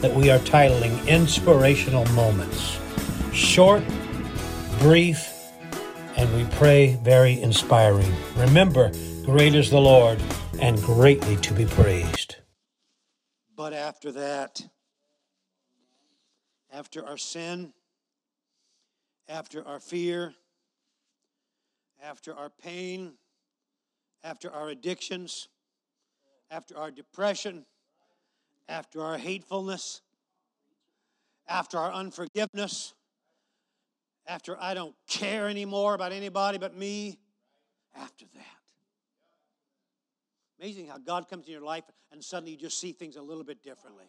that we are titling Inspirational Moments. Short, brief, and we pray very inspiring. Remember, great is the Lord and greatly to be praised. But after that, after our sin, after our fear, after our pain, after our addictions, after our depression, after our hatefulness, after our unforgiveness, after I don't care anymore about anybody but me, after that. Amazing how God comes in your life and suddenly you just see things a little bit differently.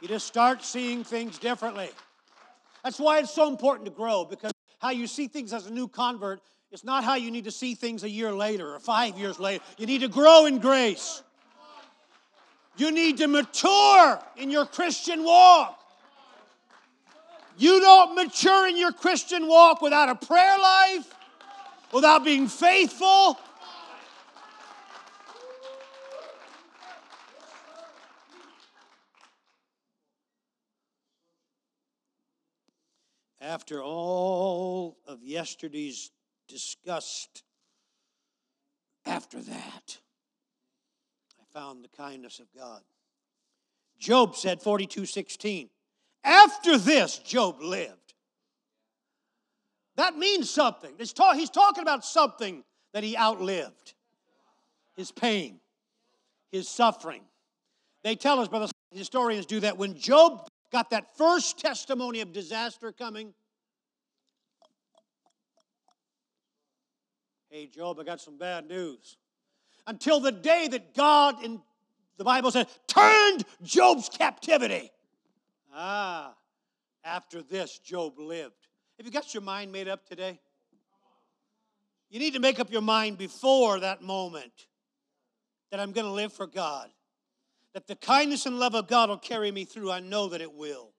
You just start seeing things differently. That's why it's so important to grow because how you see things as a new convert is not how you need to see things a year later or five years later. You need to grow in grace. You need to mature in your Christian walk. You don't mature in your Christian walk without a prayer life, without being faithful. After all of yesterday's disgust, after that, found the kindness of God. Job said 42 16. After this, Job lived. That means something. He's talking about something that he outlived his pain, his suffering. They tell us, brother, historians do that. When Job got that first testimony of disaster coming, hey, Job, I got some bad news until the day that God, in the Bible says, turned Job's captivity. Ah, after this, Job lived. Have you got your mind made up today? You need to make up your mind before that moment that I'm going to live for God. That the kindness and love of God will carry me through. I know that it will.